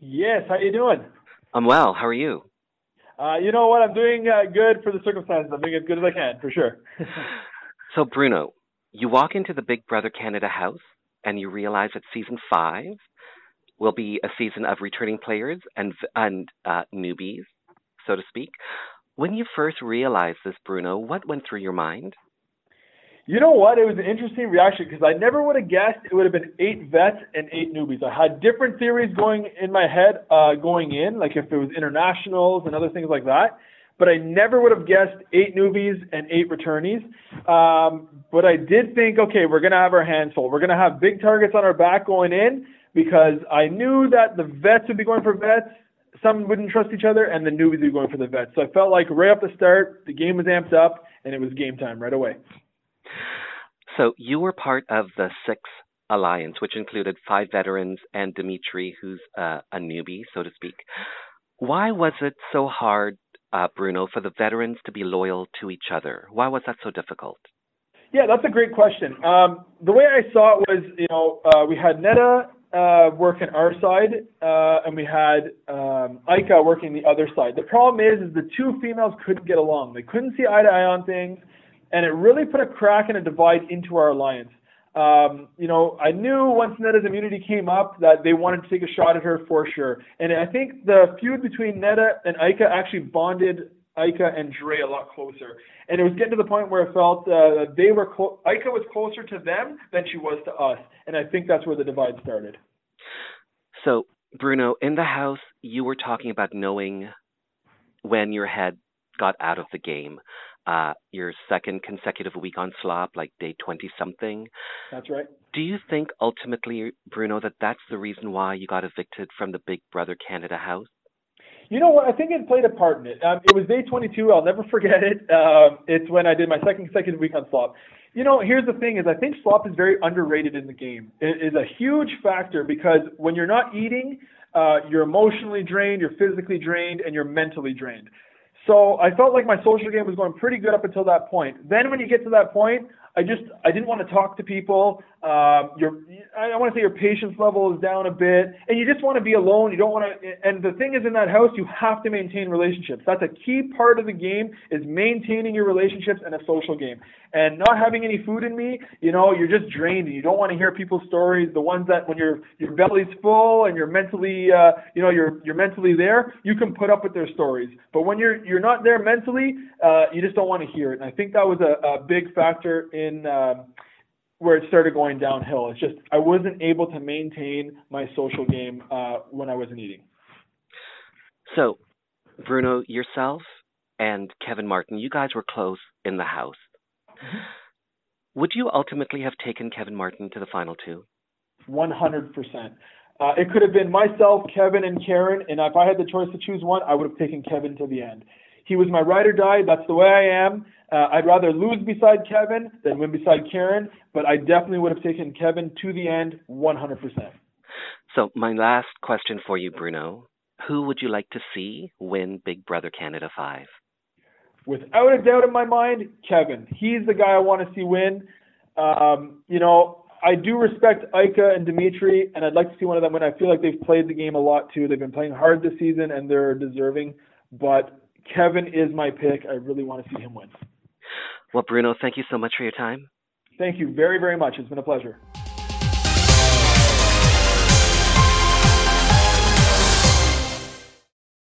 Yes, how you doing? I'm well. How are you? Uh, you know what? I'm doing uh, good for the circumstances. I'm doing as good as I can, for sure. so, Bruno, you walk into the Big Brother Canada house and you realize that season five will be a season of returning players and and uh, newbies, so to speak. When you first realized this, Bruno, what went through your mind? You know what? It was an interesting reaction because I never would have guessed it would have been eight vets and eight newbies. I had different theories going in my head uh, going in, like if it was internationals and other things like that. But I never would have guessed eight newbies and eight returnees. Um, but I did think, okay, we're going to have our hands full. We're going to have big targets on our back going in because I knew that the vets would be going for vets. Some wouldn't trust each other, and the newbies would be going for the vets. So I felt like right off the start, the game was amped up, and it was game time right away. So you were part of the Six Alliance, which included five veterans and Dimitri, who's uh, a newbie, so to speak. Why was it so hard, uh, Bruno, for the veterans to be loyal to each other? Why was that so difficult? Yeah, that's a great question. Um, the way I saw it was, you know, uh, we had Neda uh, working our side, uh, and we had um, working the other side. The problem is, is the two females couldn't get along. They couldn't see eye to eye on things and it really put a crack and a divide into our alliance. Um, you know, I knew once Neda's immunity came up that they wanted to take a shot at her for sure. And I think the feud between Neda and Ika actually bonded Ika and Dre a lot closer. And it was getting to the point where I felt uh, they were clo- was closer to them than she was to us. And I think that's where the divide started. So, Bruno, in the house, you were talking about knowing when your head got out of the game uh, your second consecutive week on slop, like day 20 something. That's right. Do you think ultimately, Bruno, that that's the reason why you got evicted from the Big Brother Canada house? You know what? I think it played a part in it. Um, it was day 22. I'll never forget it. Um, it's when I did my second consecutive week on slop. You know, here's the thing: is I think slop is very underrated in the game. It is a huge factor because when you're not eating, uh, you're emotionally drained, you're physically drained, and you're mentally drained. So I felt like my social game was going pretty good up until that point. Then when you get to that point, I just I didn't want to talk to people. Um, your I want to say your patience level is down a bit, and you just want to be alone. You don't want to. And the thing is, in that house, you have to maintain relationships. That's a key part of the game is maintaining your relationships in a social game. And not having any food in me, you know, you're just drained, and you don't want to hear people's stories. The ones that when your your belly's full and you're mentally, uh, you know, you're you're mentally there, you can put up with their stories. But when you're you're not there mentally, uh, you just don't want to hear it. And I think that was a, a big factor in um, where it started going downhill. It's just I wasn't able to maintain my social game uh, when I wasn't eating. So, Bruno, yourself and Kevin Martin, you guys were close in the house. Mm-hmm. Would you ultimately have taken Kevin Martin to the final two? 100%. Uh, it could have been myself, Kevin, and Karen, and if I had the choice to choose one, I would have taken Kevin to the end. He was my ride or die. That's the way I am. Uh, I'd rather lose beside Kevin than win beside Karen, but I definitely would have taken Kevin to the end 100%. So, my last question for you, Bruno. Who would you like to see win Big Brother Canada 5? Without a doubt in my mind, Kevin. He's the guy I want to see win. Um, you know, I do respect Ika and Dimitri, and I'd like to see one of them win. I feel like they've played the game a lot too. They've been playing hard this season, and they're deserving. But Kevin is my pick. I really want to see him win. Well, Bruno, thank you so much for your time. Thank you very, very much. It's been a pleasure.